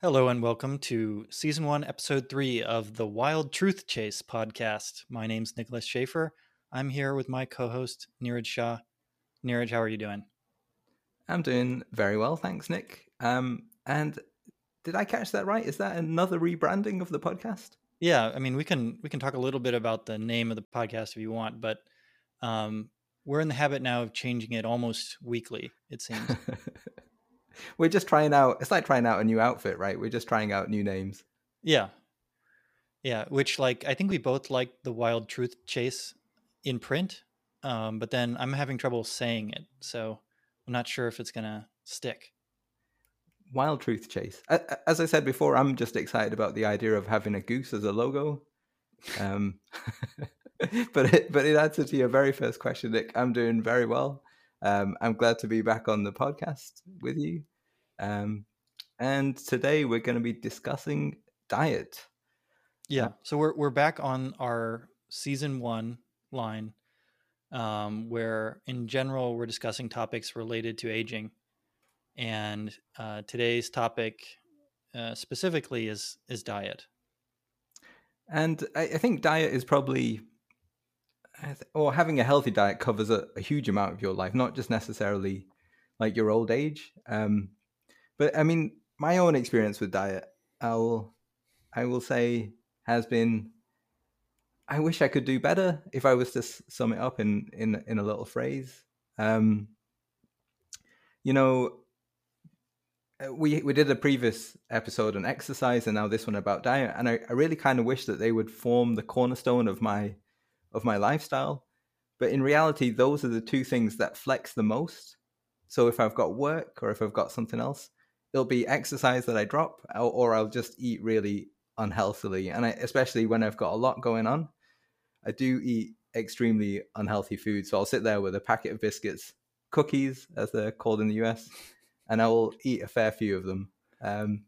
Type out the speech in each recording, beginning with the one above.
Hello and welcome to season one, episode three of the Wild Truth Chase podcast. My name's Nicholas Schaefer. I'm here with my co-host Neeraj Shah. Neeraj, how are you doing? I'm doing very well, thanks, Nick. Um, and did I catch that right? Is that another rebranding of the podcast? Yeah, I mean we can we can talk a little bit about the name of the podcast if you want, but um, we're in the habit now of changing it almost weekly. It seems. we're just trying out. It's like trying out a new outfit, right? We're just trying out new names. Yeah, yeah. Which like I think we both like the Wild Truth Chase in print, um, but then I'm having trouble saying it, so I'm not sure if it's gonna stick. Wild Truth Chase. As I said before, I'm just excited about the idea of having a goose as a logo. Um, but it, but it answers to your very first question, Nick. I'm doing very well. Um, I'm glad to be back on the podcast with you. Um, and today we're going to be discussing diet. Yeah, so we're we're back on our season one line, um, where in general we're discussing topics related to aging, and uh, today's topic uh, specifically is is diet. And I, I think diet is probably or having a healthy diet covers a, a, huge amount of your life, not just necessarily like your old age. Um, but I mean, my own experience with diet, I'll, I will say, has been. I wish I could do better. If I was to sum it up in in in a little phrase, um, you know, uh, we we did a previous episode on exercise, and now this one about diet, and I, I really kind of wish that they would form the cornerstone of my of my lifestyle. But in reality, those are the two things that flex the most. So if I've got work or if I've got something else, it'll be exercise that I drop, or, I'll just eat really unhealthily. And I, especially when I've got a lot going on, I do eat extremely unhealthy food. So I'll sit there with a packet of biscuits, cookies, as they're called in the US, and I will eat a fair few of them. Um,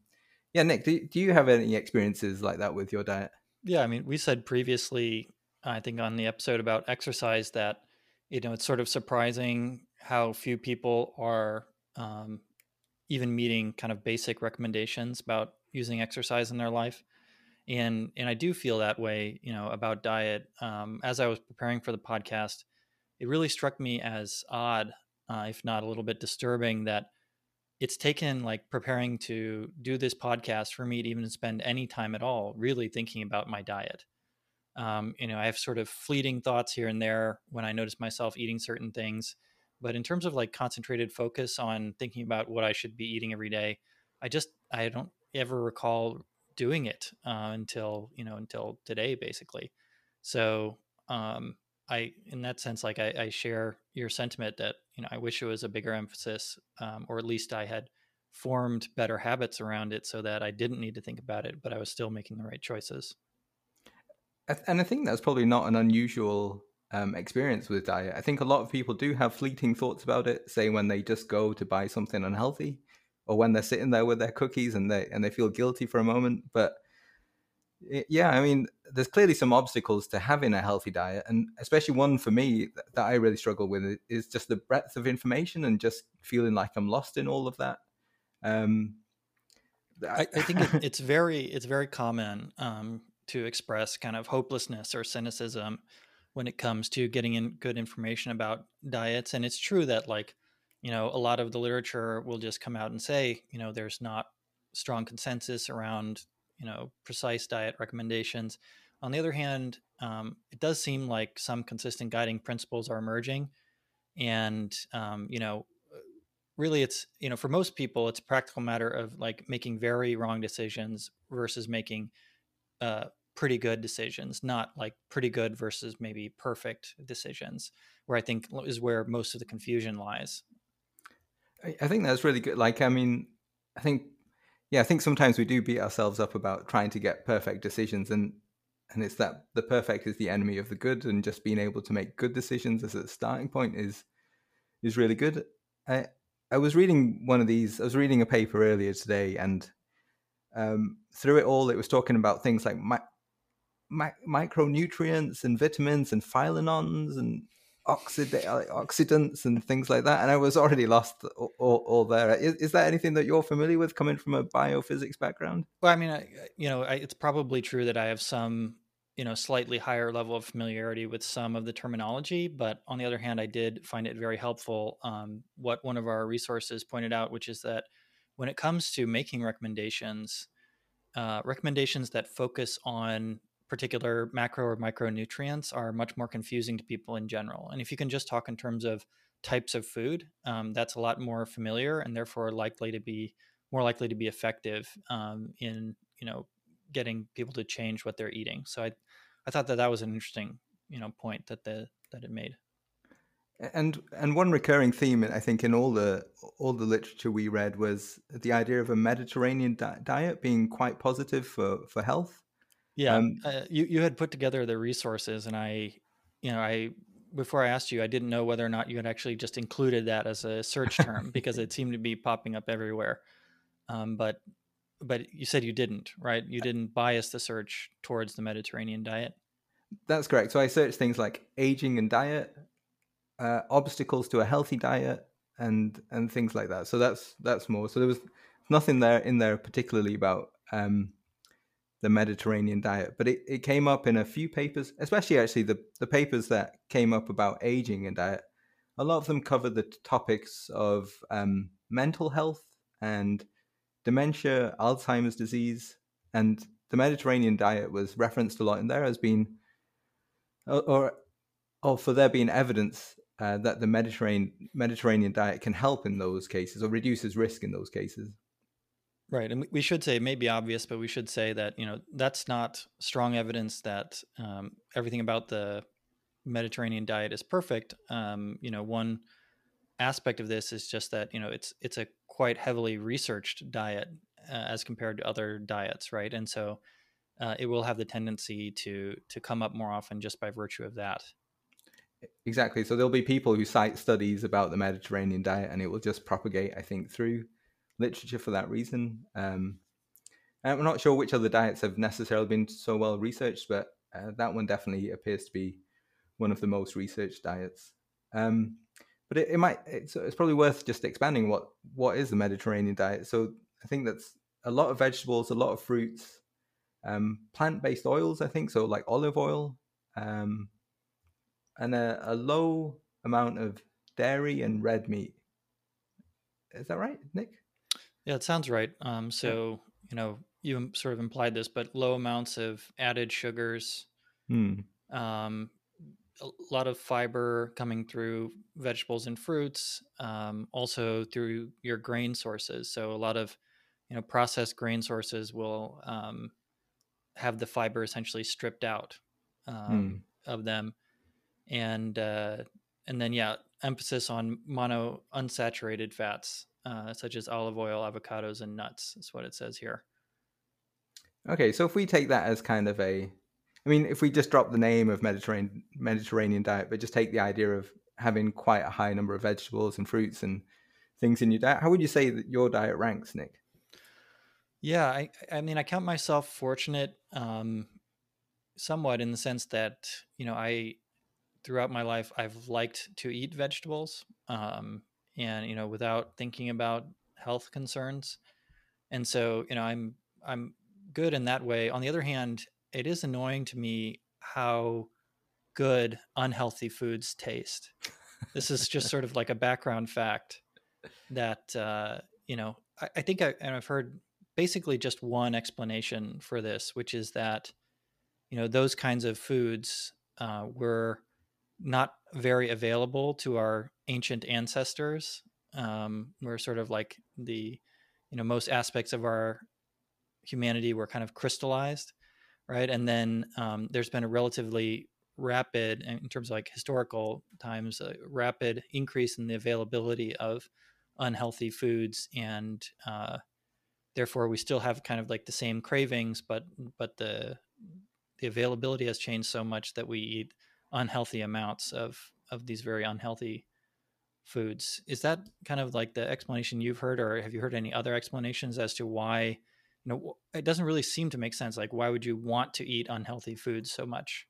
yeah, Nick, do, do you have any experiences like that with your diet? Yeah, I mean, we said previously I think on the episode about exercise that you know it's sort of surprising how few people are um, even meeting kind of basic recommendations about using exercise in their life. And and I do feel that way you know about diet. Um, as I was preparing for the podcast it really struck me as odd uh, if not a little bit disturbing that it's taken like preparing to do this podcast for me to even spend any time at all really thinking about my diet um, you know, I have sort of fleeting thoughts here and there when I notice myself eating certain things. But in terms of like concentrated focus on thinking about what I should be eating every day, I just I don't ever recall doing it uh, until you know until today basically. So um, I in that sense like I, I, share your sentiment that you know I wish it was a bigger emphasis um, or at least I had formed better habits around it so that I didn't need to think about it, but I was still making the right choices and I think that's probably not an unusual um, experience with diet. I think a lot of people do have fleeting thoughts about it, say when they just go to buy something unhealthy, or when they're sitting there with their cookies and they and they feel guilty for a moment. But yeah, I mean, there's clearly some obstacles to having a healthy diet, and especially one for me that I really struggle with is just the breadth of information and just feeling like I'm lost in all of that. Um, I, I, think it, it's very it's very common um, to express kind of hopelessness or cynicism when it comes to getting in good information about diets and it's true that like you know a lot of the literature will just come out and say you know there's not strong consensus around you know precise diet recommendations. On the other hand um, it does seem like some consistent guiding principles are emerging and um, you know really it's you know for most people it's a practical matter of like making very wrong decisions versus making uh, pretty good decisions, not like pretty good versus maybe perfect decisions, where I think is where most of the confusion lies. I think that's really good. Like, I mean, I think, yeah, I think sometimes we do beat ourselves up about trying to get perfect decisions, and and it's that the perfect is the enemy of the good, and just being able to make good decisions as a starting point is is really good. I I was reading one of these. I was reading a paper earlier today, and um, through it all, it was talking about things like mi- micronutrients and vitamins and phylanons and oxida- oxidants and things like that, and I was already lost all, all, all there. Is, is that anything that you're familiar with coming from a biophysics background? Well, I mean, I, you know, I, it's probably true that I have some, you know, slightly higher level of familiarity with some of the terminology, but on the other hand, I did find it very helpful. Um, what one of our resources pointed out, which is that when it comes to making recommendations, uh, recommendations that focus on particular macro or micronutrients are much more confusing to people in general. And if you can just talk in terms of types of food, um, that's a lot more familiar and therefore likely to be more likely to be effective um, in you know getting people to change what they're eating. So I I thought that that was an interesting you know point that the that it made. And and one recurring theme, I think, in all the all the literature we read was the idea of a Mediterranean di- diet being quite positive for for health. Yeah, um, uh, you you had put together the resources, and I, you know, I before I asked you, I didn't know whether or not you had actually just included that as a search term because it seemed to be popping up everywhere. Um, but but you said you didn't, right? You didn't bias the search towards the Mediterranean diet. That's correct. So I searched things like aging and diet, uh, obstacles to a healthy diet, and and things like that. So that's that's more. So there was nothing there in there particularly about um, the Mediterranean diet, but it, it came up in a few papers, especially actually the, the papers that came up about aging and diet. A lot of them cover the topics of um, mental health and dementia, Alzheimer's disease, and the Mediterranean diet was referenced a lot in there as being, or, or for there being evidence uh, that the Mediterranean Mediterranean diet can help in those cases or reduces risk in those cases. Right, and we should say it may be obvious, but we should say that you know that's not strong evidence that um, everything about the Mediterranean diet is perfect. Um, you know, one aspect of this is just that you know it's it's a quite heavily researched diet uh, as compared to other diets, right? And so uh, it will have the tendency to to come up more often just by virtue of that. Exactly. So there'll be people who cite studies about the Mediterranean diet, and it will just propagate, I think, through literature for that reason. Um, I'm not sure which other diets have necessarily been so well researched, but uh, that one definitely appears to be one of the most researched diets. Um, but it, it might it's, it's, probably worth just expanding what what is the Mediterranean diet. So I think that's a lot of vegetables, a lot of fruits, um, plant based oils. I think so, like olive oil, um, and a, a low amount of dairy and red meat. Is that right, Nick? Yeah, it sounds right. Um, so you know, you sort of implied this, but low amounts of added sugars, hmm. um, a lot of fiber coming through vegetables and fruits, um, also through your grain sources. So a lot of you know processed grain sources will um, have the fiber essentially stripped out um, hmm. of them, and uh, and then yeah, emphasis on mono unsaturated fats uh, such as olive oil, avocados, and nuts. That's what it says here. Okay, so if we take that as kind of a, I mean, if we just drop the name of Mediterranean Mediterranean diet, but just take the idea of having quite a high number of vegetables and fruits and things in your diet, how would you say that your diet ranks, Nick? Yeah, I, I mean, I count myself fortunate, um, somewhat in the sense that you know I, throughout my life, I've liked to eat vegetables. Um, and you know without thinking about health concerns. And so you know i'm i'm good in that way. On the other hand it is annoying to me how good unhealthy foods taste. This is just sort of like a background fact that uh, you know I, I think I, and i've heard basically just one explanation for this which is that you know those kinds of foods uh, were not very available to our ancient ancestors. Um, we're sort of like the, you know, most aspects of our humanity were kind of crystallized, right? And then um, there's been a relatively rapid, in terms of like historical times, a rapid increase in the availability of unhealthy foods, and uh, therefore we still have kind of like the same cravings, but but the the availability has changed so much that we eat unhealthy amounts of of these very unhealthy foods. Is that kind of like the explanation you've heard, or have you heard any other explanations as to why? You know, it doesn't really seem to make sense. Like, why would you want to eat unhealthy foods so much?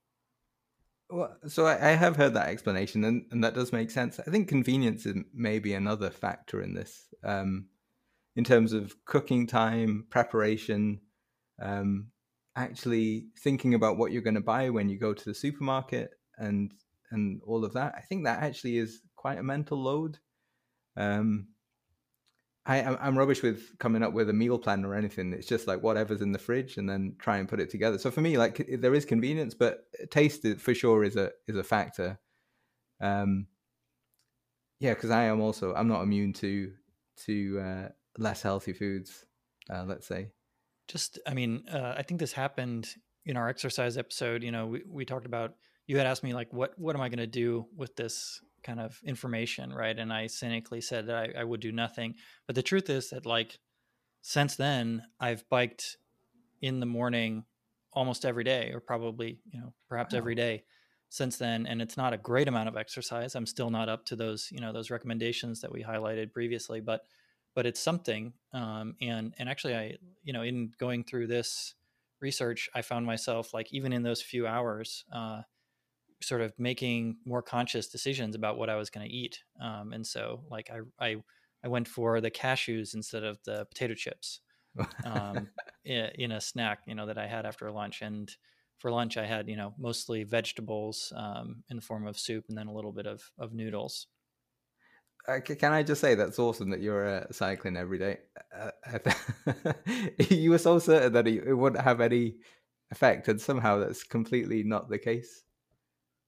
Well, so I, I have heard that explanation, and, and that does make sense. I think convenience is maybe another factor in this, um, in terms of cooking time, preparation, um, actually thinking about what you're going to buy when you go to the supermarket, and and all of that. I think that actually is quite a mental load. Um, I, I'm rubbish with coming up with a meal plan or anything. It's just like whatever's in the fridge and then try and put it together. So for me, like there is convenience, but taste for sure is a is a factor. Um, yeah, because I am also I'm not immune to to uh, less healthy foods. Uh, let's say. Just, I mean, uh, I think this happened in our exercise episode. You know, we we talked about you had asked me like, what what am I going to do with this kind of information, right? And I cynically said that I, I would do nothing. But the truth is that like since then, I've biked in the morning almost every day, or probably you know perhaps wow. every day since then. And it's not a great amount of exercise. I'm still not up to those you know those recommendations that we highlighted previously, but but it's something. Um, and and actually, I you know in going through this research, I found myself like even in those few hours. Uh, sort of making more conscious decisions about what I was going to eat. Um, and so like I, I, I went for the cashews instead of the potato chips um, in, in, a snack, you know, that I had after lunch. And for lunch, I had, you know, mostly vegetables um, in the form of soup and then a little bit of, of noodles. Uh, can I just say that's awesome that you're uh, cycling every day? Uh, you were so certain that it, it wouldn't have any effect, and somehow that's completely not the case.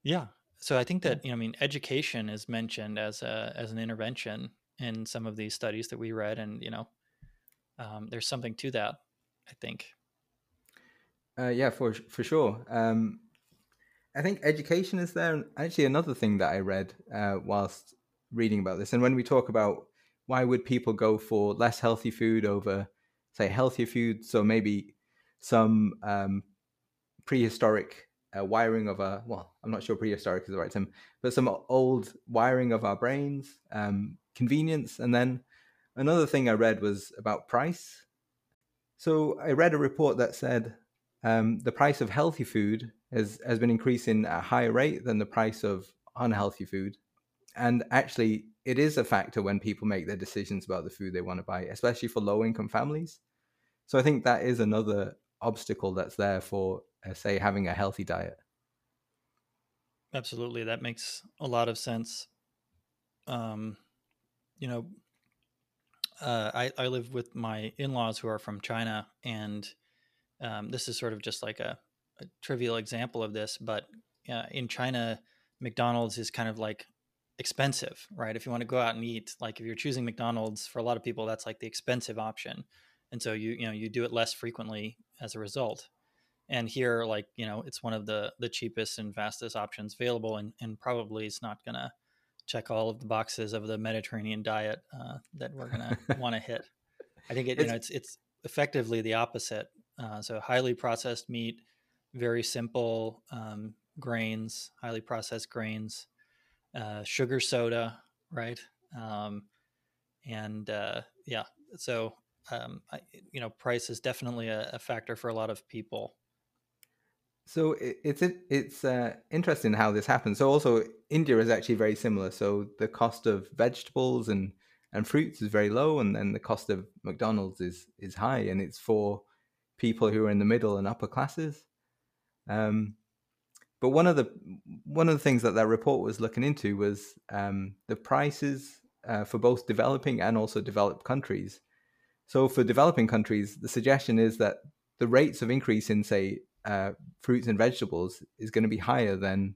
Yeah. So I think that you know, I mean, education is mentioned as a as an intervention in some of these studies that we read, and you know, um, there's something to that. I think. Uh, yeah, for for sure. Um, I think education is there. Actually, another thing that I read uh, whilst reading about this, and when we talk about why would people go for less healthy food over, say, healthier food, so maybe some um, prehistoric uh, wiring of a well i'm not sure prehistoric is the right term but some old wiring of our brains um, convenience. And then another thing i read was about price. So i read a report that said um, the price of healthy food has, has been increasing at a higher rate than the price of unhealthy food. And actually it is a factor when people make their decisions about the food they want to buy especially for low income families. So i think that is another obstacle that's there for uh, say having a healthy diet. Absolutely that makes a lot of sense. Um you know uh, I, I live with my in-laws who are from china and um, this is sort of just like a, a trivial example of this but uh, in china mcdonald's is kind of like expensive right? If you want to go out and eat like if you're choosing mcdonald's for a lot of people that's like the expensive option. And so you you know you do it less frequently as a result and here like you know it's one of the the cheapest and fastest options available and, and probably it's not going to check all of the boxes of the mediterranean diet uh, that we're going to want to hit. I think it, you know it's it's effectively the opposite uh, so highly processed meat very simple um, grains highly processed grains uh, sugar soda right? Um, and uh, yeah so um, I, you know price is definitely a, a factor for a lot of people so it's it's uh, interesting how this happens. So also India is actually very similar. So the cost of vegetables and and fruits is very low, and then the cost of McDonald's is is high, and it's for people who are in the middle and upper classes. Um, but one of the one of the things that that report was looking into was um, the prices uh, for both developing and also developed countries. So for developing countries, the suggestion is that the rates of increase in say uh, fruits and vegetables is going to be higher than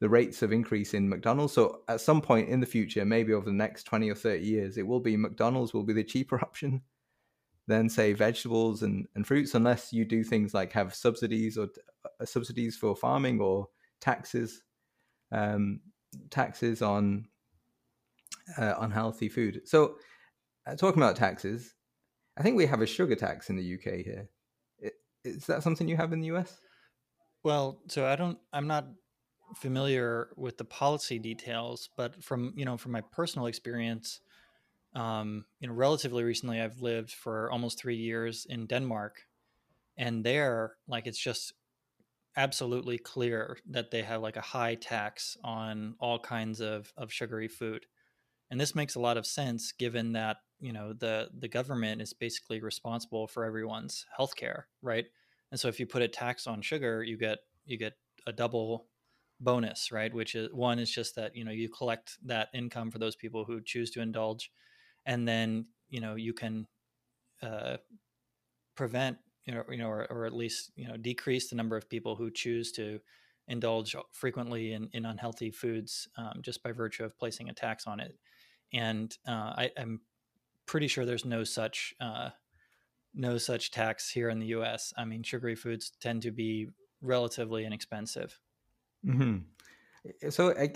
the rates of increase in McDonald's. So at some point in the future, maybe over the next 20 or 30 years, it will be McDonald's will be the cheaper option than say vegetables and, and fruits, unless you do things like have subsidies or uh, subsidies for farming or taxes, um, taxes on uh, unhealthy food. So uh, talking about taxes, I think we have a sugar tax in the UK here. Is that something you have in the US? Well, so I don't, I'm not familiar with the policy details, but from, you know, from my personal experience, um, you know, relatively recently, I've lived for almost three years in Denmark. And there, like, it's just absolutely clear that they have like a high tax on all kinds of, of sugary food. And this makes a lot of sense given that, you know, the the government is basically responsible for everyone's healthcare, right? And so if you put a tax on sugar, you get you get a double bonus, right? Which is one is just that, you know, you collect that income for those people who choose to indulge and then, you know, you can uh, prevent you know, you know, or, or at least you know decrease the number of people who choose to indulge frequently in, in unhealthy foods um, just by virtue of placing a tax on it. And uh, I, am pretty sure there's no such uh, no such tax here in the U.S. I mean, sugary foods tend to be relatively inexpensive. Mm-hmm. So I,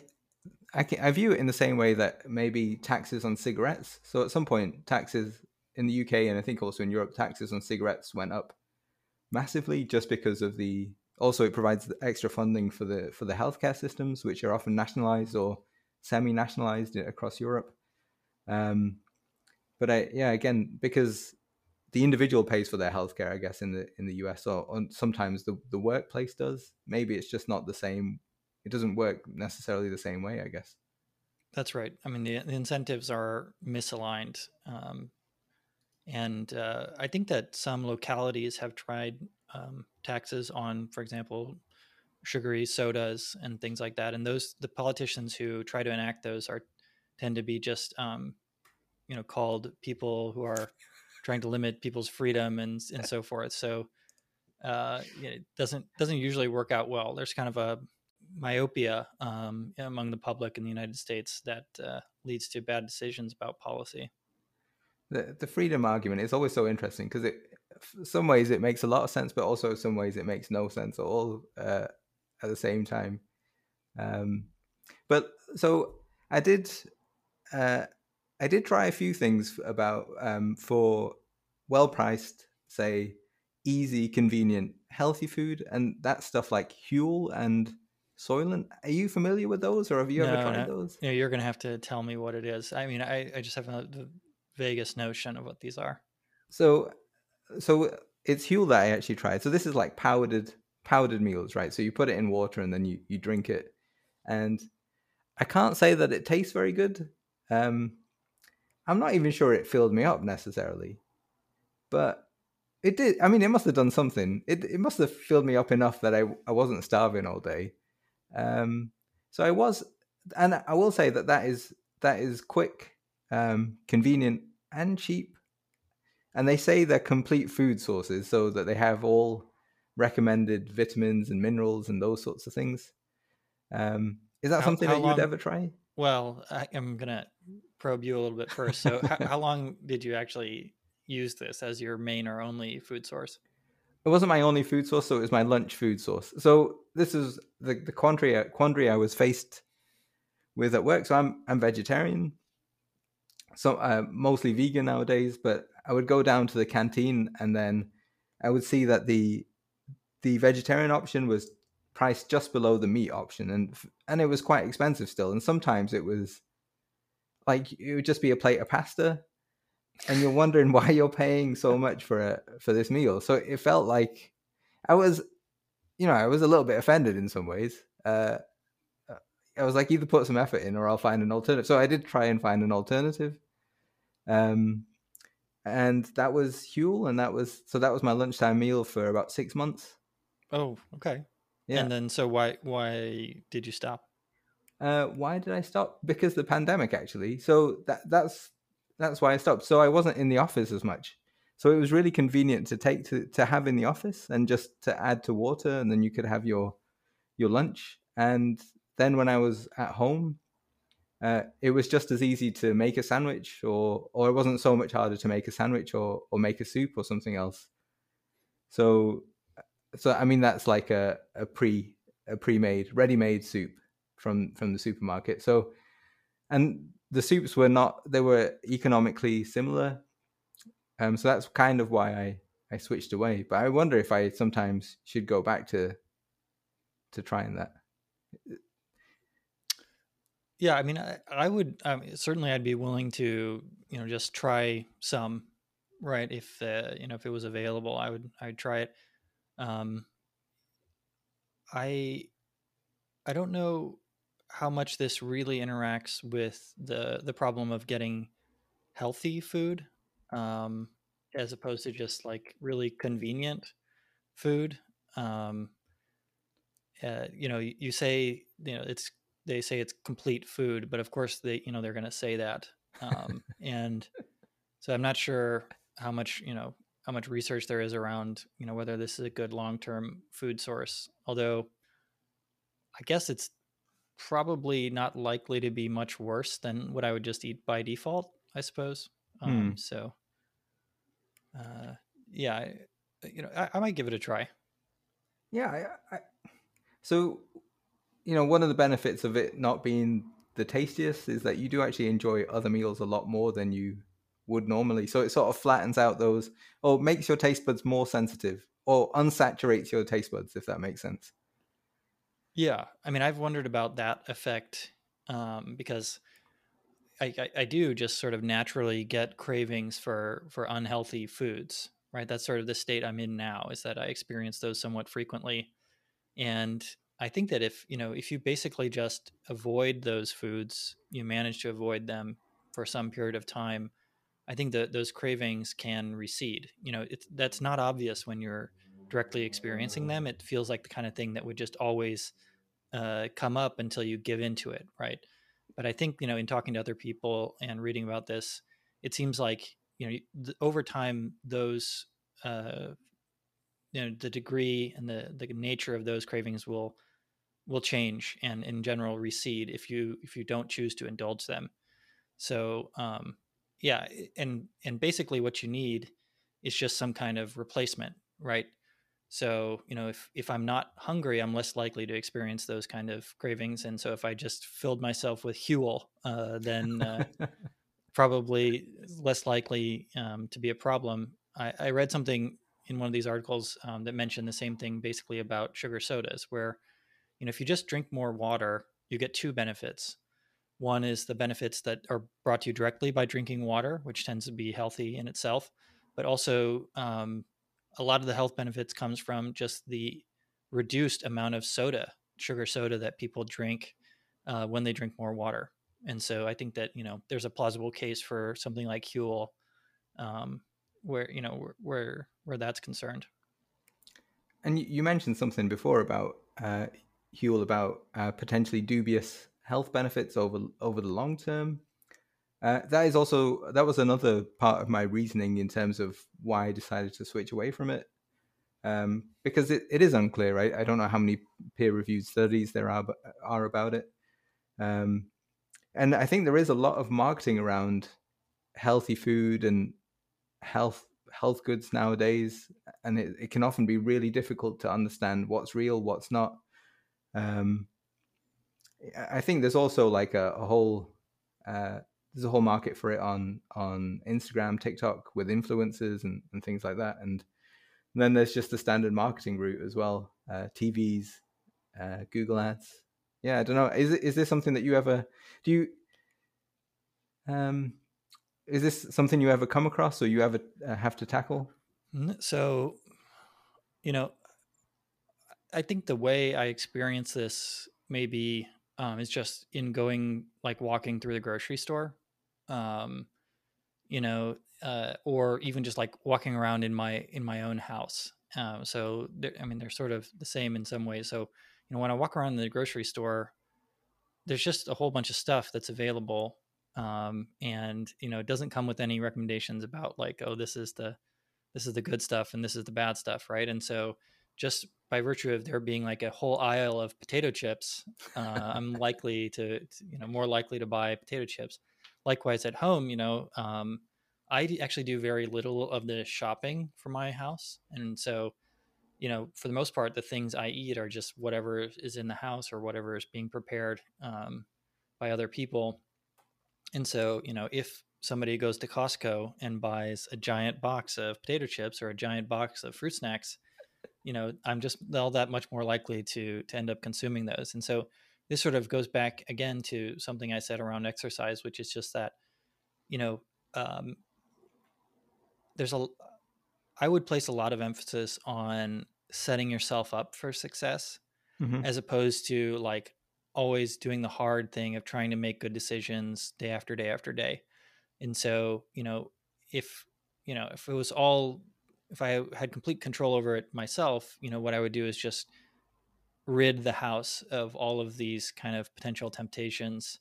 I, I view it in the same way that maybe taxes on cigarettes. So at some point, taxes in the UK and I think also in Europe, taxes on cigarettes went up massively just because of the also it provides extra funding for the for the healthcare systems which are often nationalized or semi-nationalized across Europe. Um, but I yeah again because the individual pays for their healthcare I guess in the in the US or, or sometimes the the workplace does. Maybe it's just not the same. It doesn't work necessarily the same way I guess. That's right. I mean the, the incentives are misaligned. Um, and uh, I think that some localities have tried um, taxes on, for example, sugary sodas and things like that. And those the politicians who try to enact those are tend to be just um, you know called people who are trying to limit people's freedom and and so forth. So uh, it doesn't doesn't usually work out well. There's kind of a myopia um, among the public in the United States that uh, leads to bad decisions about policy the the freedom argument is always so interesting because it some ways it makes a lot of sense, but also some ways it makes no sense at all uh, at the same time. Um, but so I did uh, I did try a few things about um, for well priced, say easy, convenient, healthy food, and that stuff like Huel and Soylent. Are you familiar with those, or have you no, ever tried no. those? Yeah, you're gonna have to tell me what it is. I mean, I, I just have a, vaguest notion of what these are. So, so it's Huel that I actually tried. So this is like powdered powdered meals, right? So you put it in water and then you you drink it, and I can't say that it tastes very good. Um, I'm not even sure it filled me up necessarily, but it did. I mean, it must have done something. It it must have filled me up enough that I I wasn't starving all day. Um, so I was, and I will say that that is that is quick, um, convenient, and cheap. And they say they're complete food sources so that they have all recommended vitamins and minerals and those sorts of things. Um, is that how, something how that you would ever try? Well, I, am going to probe you a little bit first. So, how, how long did you actually use this as your main or only food source? It wasn't my only food source, so it was my lunch food source. So this is the the quandary quandary I was faced with at work. So I'm I'm vegetarian, so uh, mostly vegan nowadays, but I would go down to the canteen and then I would see that the the vegetarian option was priced just below the meat option and and it was quite expensive still and sometimes it was like it would just be a plate of pasta and you're wondering why you're paying so much for a for this meal so it felt like i was you know i was a little bit offended in some ways uh I was like, either put some effort in or I'll find an alternative. So I did try and find an alternative. Um, and that was Huel, and that was so that was my lunchtime meal for about six months. Oh, okay. Yeah. And then, so why why did you stop? Uh, why did I stop? Because the pandemic, actually. So that that's that's why I stopped. So I wasn't in the office as much. So it was really convenient to take to to have in the office and just to add to water, and then you could have your your lunch. And then when I was at home, uh, it was just as easy to make a sandwich, or or it wasn't so much harder to make a sandwich or or make a soup or something else. So, so I mean that's like a a pre a pre-made ready-made soup from from the supermarket. So, and the soups were not they were economically similar. Um, so that's kind of why I I switched away. But I wonder if I sometimes should go back to to trying that. Yeah, I mean, I, I would um, certainly I'd be willing to you know just try some, right? If uh, you know if it was available, I would I'd try it. Um, I I don't know how much this really interacts with the the problem of getting healthy food um, as opposed to just like really convenient food. Um, uh, you know, you, you, say you know it's they say it's complete food, but of course they you know they're going to say that, um, and so I'm not sure how much you know how much research there is around you know whether this is a good long term food source. Although I guess it's probably not likely to be much worse than what I would just eat by default. I suppose. Um, hmm. So, uh, yeah, I, you know, I, I, might give it a try. Yeah. I, I, so, you know, one of the benefits of it not being the tastiest is that you do actually enjoy other meals a lot more than you would normally. So it sort of flattens out those, or makes your taste buds more sensitive, or unsaturates your taste buds, if that makes sense. Yeah, I mean, I've wondered about that effect um, because I, I, I do just sort of naturally get cravings for for unhealthy foods, right? That's sort of the state I'm in now. Is that I experience those somewhat frequently, and I think that if you know if you basically just avoid those foods, you manage to avoid them for some period of time. I think that those cravings can recede. You know, it's that's not obvious when you're directly experiencing them. It feels like the kind of thing that would just always uh, come up until you give into it, right? But I think you know, in talking to other people and reading about this, it seems like you know, over time, those uh, you know, the degree and the the nature of those cravings will will change and in general recede if you if you don't choose to indulge them. So um, yeah, and and basically what you need is just some kind of replacement, right? So, you know, if if I'm not hungry, I'm less likely to experience those kind of cravings. And so, if I just filled myself with Huel, uh, then uh, probably less likely um, to be a problem. I, I, read something in one of these articles um, that mentioned the same thing, basically about sugar sodas, where you know if you just drink more water, you get two benefits. One is the benefits that are brought to you directly by drinking water, which tends to be healthy in itself, but also um, a lot of the health benefits comes from just the reduced amount of soda, sugar soda that people drink uh, when they drink more water. And so I think that you know there's a plausible case for something like Huel, um, where you know where, where where that's concerned. And you mentioned something before about uh, Huel about uh, potentially dubious health benefits over over the long term. Uh, that is also that was another part of my reasoning in terms of why I decided to switch away from it, um, because it, it is unclear. Right? I don't know how many peer-reviewed studies there are are about it, um, and I think there is a lot of marketing around healthy food and health health goods nowadays, and it, it can often be really difficult to understand what's real, what's not. Um, I think there's also like a, a whole uh, there's a whole market for it on on Instagram, TikTok with influencers and, and things like that. And, then there's just the standard marketing route as well, uh, TVs, uh, Google Ads. Yeah, I don't know. Is is this something that you ever do? You um, is this something you ever come across or you ever uh, have to tackle? So, you know, I think the way I experience this maybe um, is just in going like walking through the grocery store um, you know, uh, or even just like walking around in my in my own house. Uh, so I mean, they're sort of the same in some ways. So you know, when I walk around the grocery store, there's just a whole bunch of stuff that's available, um, and you know, it doesn't come with any recommendations about like, oh, this is the this is the good stuff and this is the bad stuff, right? And so just by virtue of there being like a whole aisle of potato chips, uh, I'm likely to, to, you know, more likely to buy potato chips likewise at home, you know, um, I actually do very little of the shopping for my house, and so, you know, for the most part, the things I eat are just whatever is in the house or whatever is being prepared um, by other people. And so, you know, if somebody goes to Costco and buys a giant box of potato chips or a giant box of fruit snacks, you know, I'm just all that much more likely to to end up consuming those. And so, this sort of goes back again to something I said around exercise, which is just that, you know, um, there's a, I would place a lot of emphasis on setting yourself up for success. mm-hmm. as opposed to like always doing the hard thing of trying to make good decisions day after day after day. And so, you know, if you know, if it was all if I had complete control over it myself, you know, what I would do is just rid the house of all of these kind of potential temptations.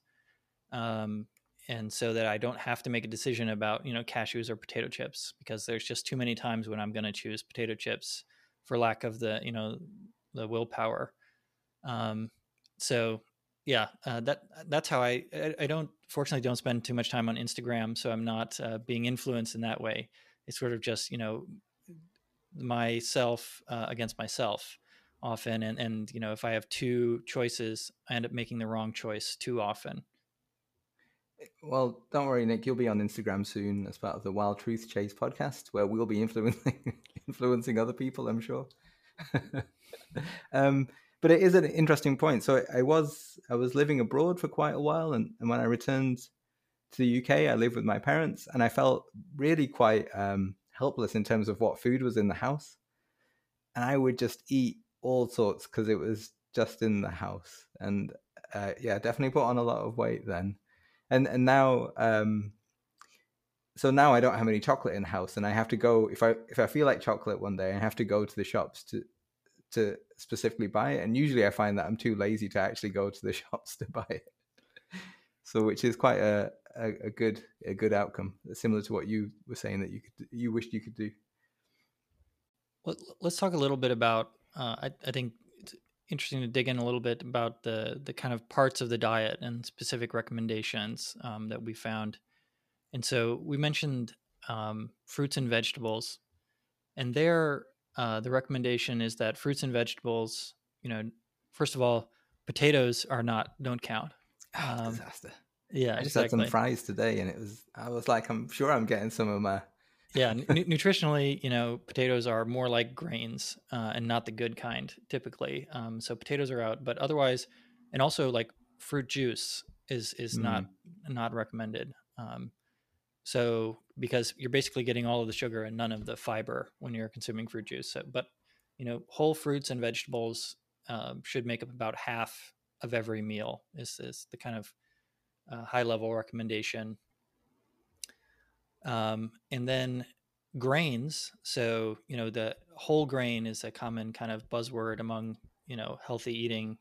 Um, and so that I don't have to make a decision about, you know, cashews or potato chips because there's just too many times when I'm going to choose potato chips for lack of the, you know, the willpower. Um, so yeah, uh, that that's how I, I, I don't fortunately don't spend too much time on Instagram, so I'm not uh, being influenced in that way. It's sort of just you know myself uh, against myself often, and and you know if I have two choices, I end up making the wrong choice too often. Well, don't worry, Nick. You'll be on Instagram soon as part of the Wild Truth Chase podcast, where we'll be influencing influencing other people. I'm sure. um, but it is an interesting point. So I was I was living abroad for quite a while, and, and when I returned to the UK, I lived with my parents, and I felt really quite um, helpless in terms of what food was in the house, and I would just eat all sorts because it was just in the house, and uh, yeah, definitely put on a lot of weight then, and and now. Um, so now I don't have any chocolate in the house, and I have to go if I if I feel like chocolate one day, I have to go to the shops to to specifically buy it. And usually I find that I'm too lazy to actually go to the shops to buy it. So, which is quite a, a, a good a good outcome, similar to what you were saying that you could you wished you could do. Well, let's talk a little bit about. Uh, I, I think it's interesting to dig in a little bit about the the kind of parts of the diet and specific recommendations um, that we found. And so we mentioned um, fruits and vegetables, and there uh, the recommendation is that fruits and vegetables, you know, first of all, potatoes are not don't count. Oh, um, disaster. Yeah, I just exactly. had some fries today, and it was. I was like, I'm sure I'm getting some of my. Yeah, n- nutritionally, you know, potatoes are more like grains uh, and not the good kind typically. Um, so potatoes are out, but otherwise, and also like fruit juice is is mm. not not recommended. Um, so because you're basically getting all of the sugar and none of the fiber when you're consuming fruit juice. So, but you know, whole fruits and vegetables uh, should make up about half of every meal. Is is the kind of uh, high level recommendation. Um, and then grains. So you know, the whole grain is a common kind of buzzword among you know healthy eating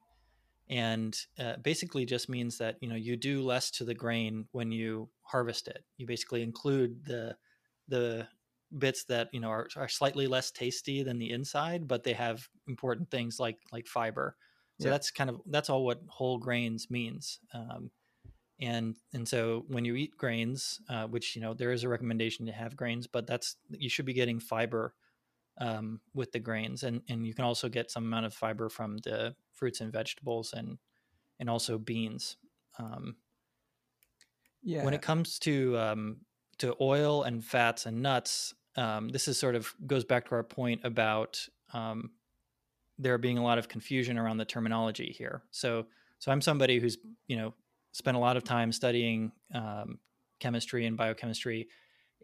and uh, basically just means that you know you do less to the grain when you harvest it you basically include the the bits that you know are, are slightly less tasty than the inside but they have important things like like fiber so yeah. that's kind of that's all what whole grains means um, and and so when you eat grains uh, which you know there is a recommendation to have grains but that's you should be getting fiber um, with the grains, and and you can also get some amount of fiber from the fruits and vegetables, and and also beans. Um, yeah. When it comes to um, to oil and fats and nuts, um, this is sort of goes back to our point about um, there being a lot of confusion around the terminology here. So so I'm somebody who's you know spent a lot of time studying um, chemistry and biochemistry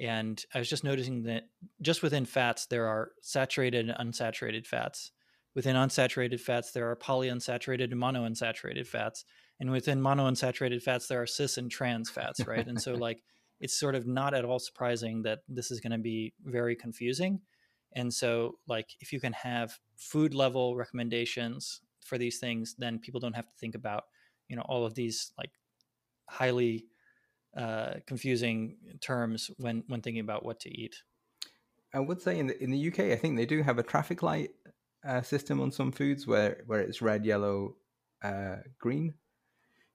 and I was just noticing that just within fats, there are saturated and unsaturated fats. Within unsaturated fats, there are polyunsaturated and monounsaturated fats. And within monounsaturated fats, there are cis and trans fats, right? and so, like, it's sort of not at all surprising that this is going to be very confusing. And so, like, if you can have food level recommendations for these things, then people don't have to think about, you know, all of these like highly uh, confusing terms when when thinking about what to eat. I would say in the in the UK, I think they do have a traffic light uh, system on some foods where where it's red, yellow, uh, green,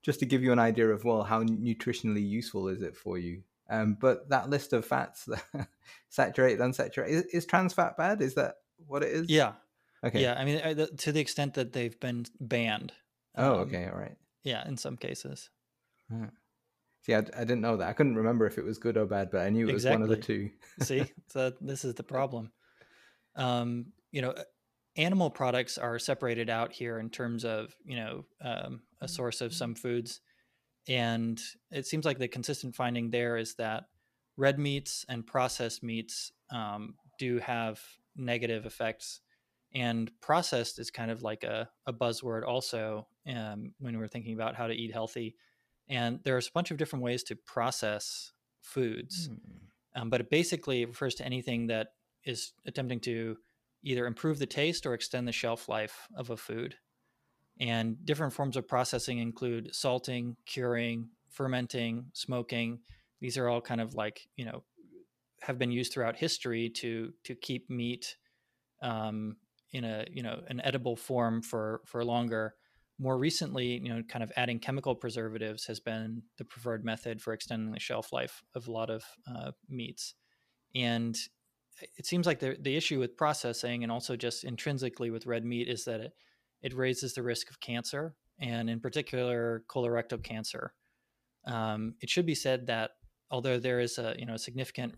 just to give you an idea of well how nutritionally useful is it for you. Um, but that list of fats, saturated, unsaturated, is, is trans fat bad? Is that what it is? Yeah. Okay. Yeah, I mean, to the extent that they've been banned. Oh, um, okay, all right. Yeah, in some cases. See, I, I, didn't know that. I couldn't remember if it was good or bad, but I knew it exactly. was one of the two. See, so this is the problem. Um, you know, animal products are separated out here in terms of you know um, a source of some foods, and it seems like the consistent finding there is that red meats and processed meats um, do have negative effects And processed is kind of like a, a buzzword also um, when we're thinking about how to eat healthy. And there's a bunch of different ways to process foods, mm. um, but it basically refers to anything that is attempting to either improve the taste or extend the shelf life of a food. And different forms of processing include salting, curing, fermenting, smoking. These are all kind of like, you know, have been used throughout history to to keep meat um, in a you know an edible form for for longer. More recently, you know, kind of adding chemical preservatives has been the preferred method for extending the shelf life of a lot of uh, meats. And it seems like the the issue with processing and also just intrinsically with red meat is that it it raises the risk of cancer and in particular colorectal cancer. Um, it should be said that although there is a you know a significant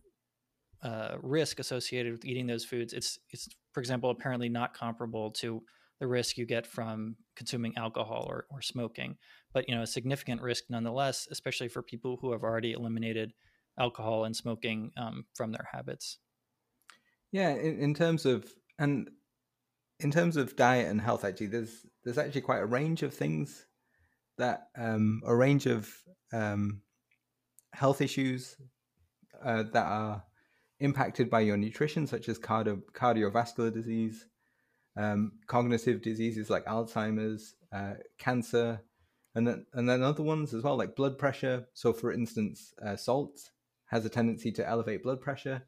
uh, risk associated with eating those foods, it's it's for example apparently not comparable to the risk you get from consuming alcohol or, or smoking, but you know a significant risk nonetheless, especially for people who have already eliminated alcohol and smoking um, from their habits. Yeah, in, in terms of and in terms of diet and health, actually, there's there's actually quite a range of things that um, a range of um, health issues uh, that are impacted by your nutrition, such as cardio, cardiovascular disease, um, cognitive diseases like Alzheimer's, uh, cancer, and then and then other ones as well, like blood pressure. So, for instance, uh, salt has a tendency to elevate blood pressure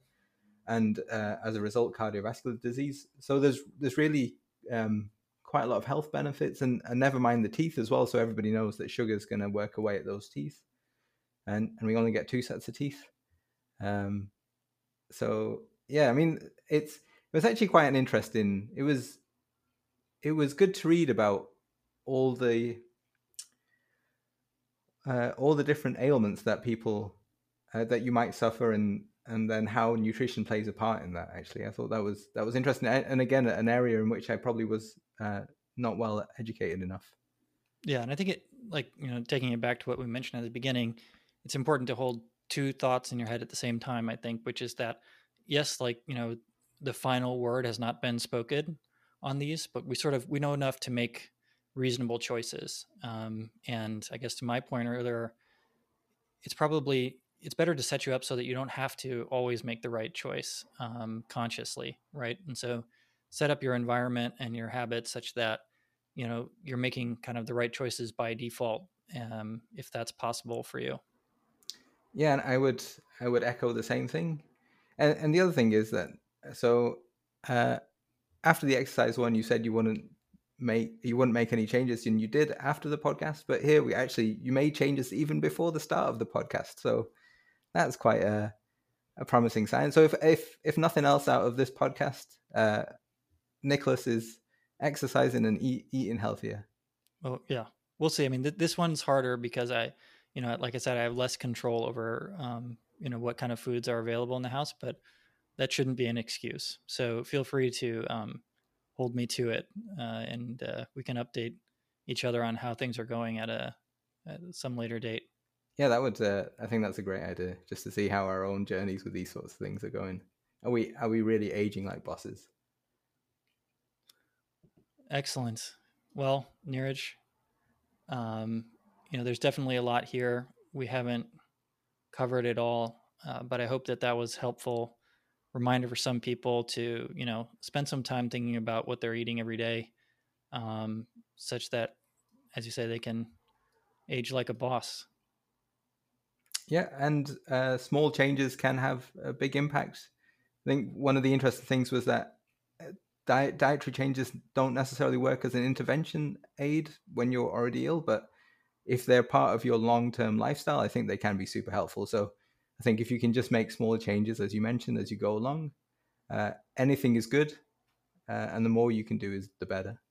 and uh, as a result, cardiovascular disease. So there's there's really um, quite a lot of health benefits, and, and never mind the teeth as well. So everybody knows that sugar is going to work away at those teeth, and and we only get two sets of teeth. Um, so yeah, I mean it's it was actually quite an interesting. It was it was good to read about all the uh, all the different ailments that people uh, that you might suffer and and then how nutrition plays a part in that. Actually, I thought that was that was interesting, and again, an area in which I probably was uh, not well educated enough. Yeah, and I think it like you know taking it back to what we mentioned at the beginning, it's important to hold two thoughts in your head at the same time. I think, which is that yes, like you know, the final word has not been spoken on these, but we sort of we know enough to make reasonable choices. Um, and I guess to my point earlier, it's probably it's better to set you up so that you don't have to always make the right choice um, consciously, right? And so set up your environment and your habits such that you know you're making kind of the right choices by default, um, if that's possible for you. Yeah, and I would I would echo the same thing. And and the other thing is that so uh, after the exercise one, you said you wouldn't make you wouldn't make any changes, and you did after the podcast. But here we actually you made changes even before the start of the podcast. So that's quite a, a promising sign. So if if if nothing else out of this podcast, uh, Nicholas is exercising and eat, eating healthier. Well, yeah, we'll see. I mean, th- this one's harder because I, you know, like I said, I have less control over, um, you know, what kind of foods are available in the house, but that shouldn't be an excuse. So feel free to um, hold me to it, uh, and uh, we can update each other on how things are going at a at some later date. Yeah, that would. Uh, I think that's a great idea, just to see how our own journeys with these sorts of things are going. Are we are we really aging like bosses? Excellent. Well, Neeraj, um, you know, there's definitely a lot here. We haven't covered it all, uh, but I hope that that was helpful reminder for some people to, you know, spend some time thinking about what they're eating every day, um, such that, as you say, they can age like a boss. Yeah, and uh, small changes can have a big impact. I think one of the interesting things was that uh, diet, dietary changes don't necessarily work as an intervention aid when you're already ill, but if they're part of your long term lifestyle, I think they can be super helpful. So I think if you can just make smaller changes, as you mentioned, as you go along, uh, anything is good. Uh, and the more you can do is the better.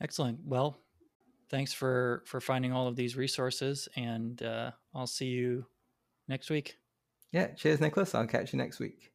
Excellent. Well, thanks for for finding all of these resources and uh, i'll see you next week yeah cheers nicholas i'll catch you next week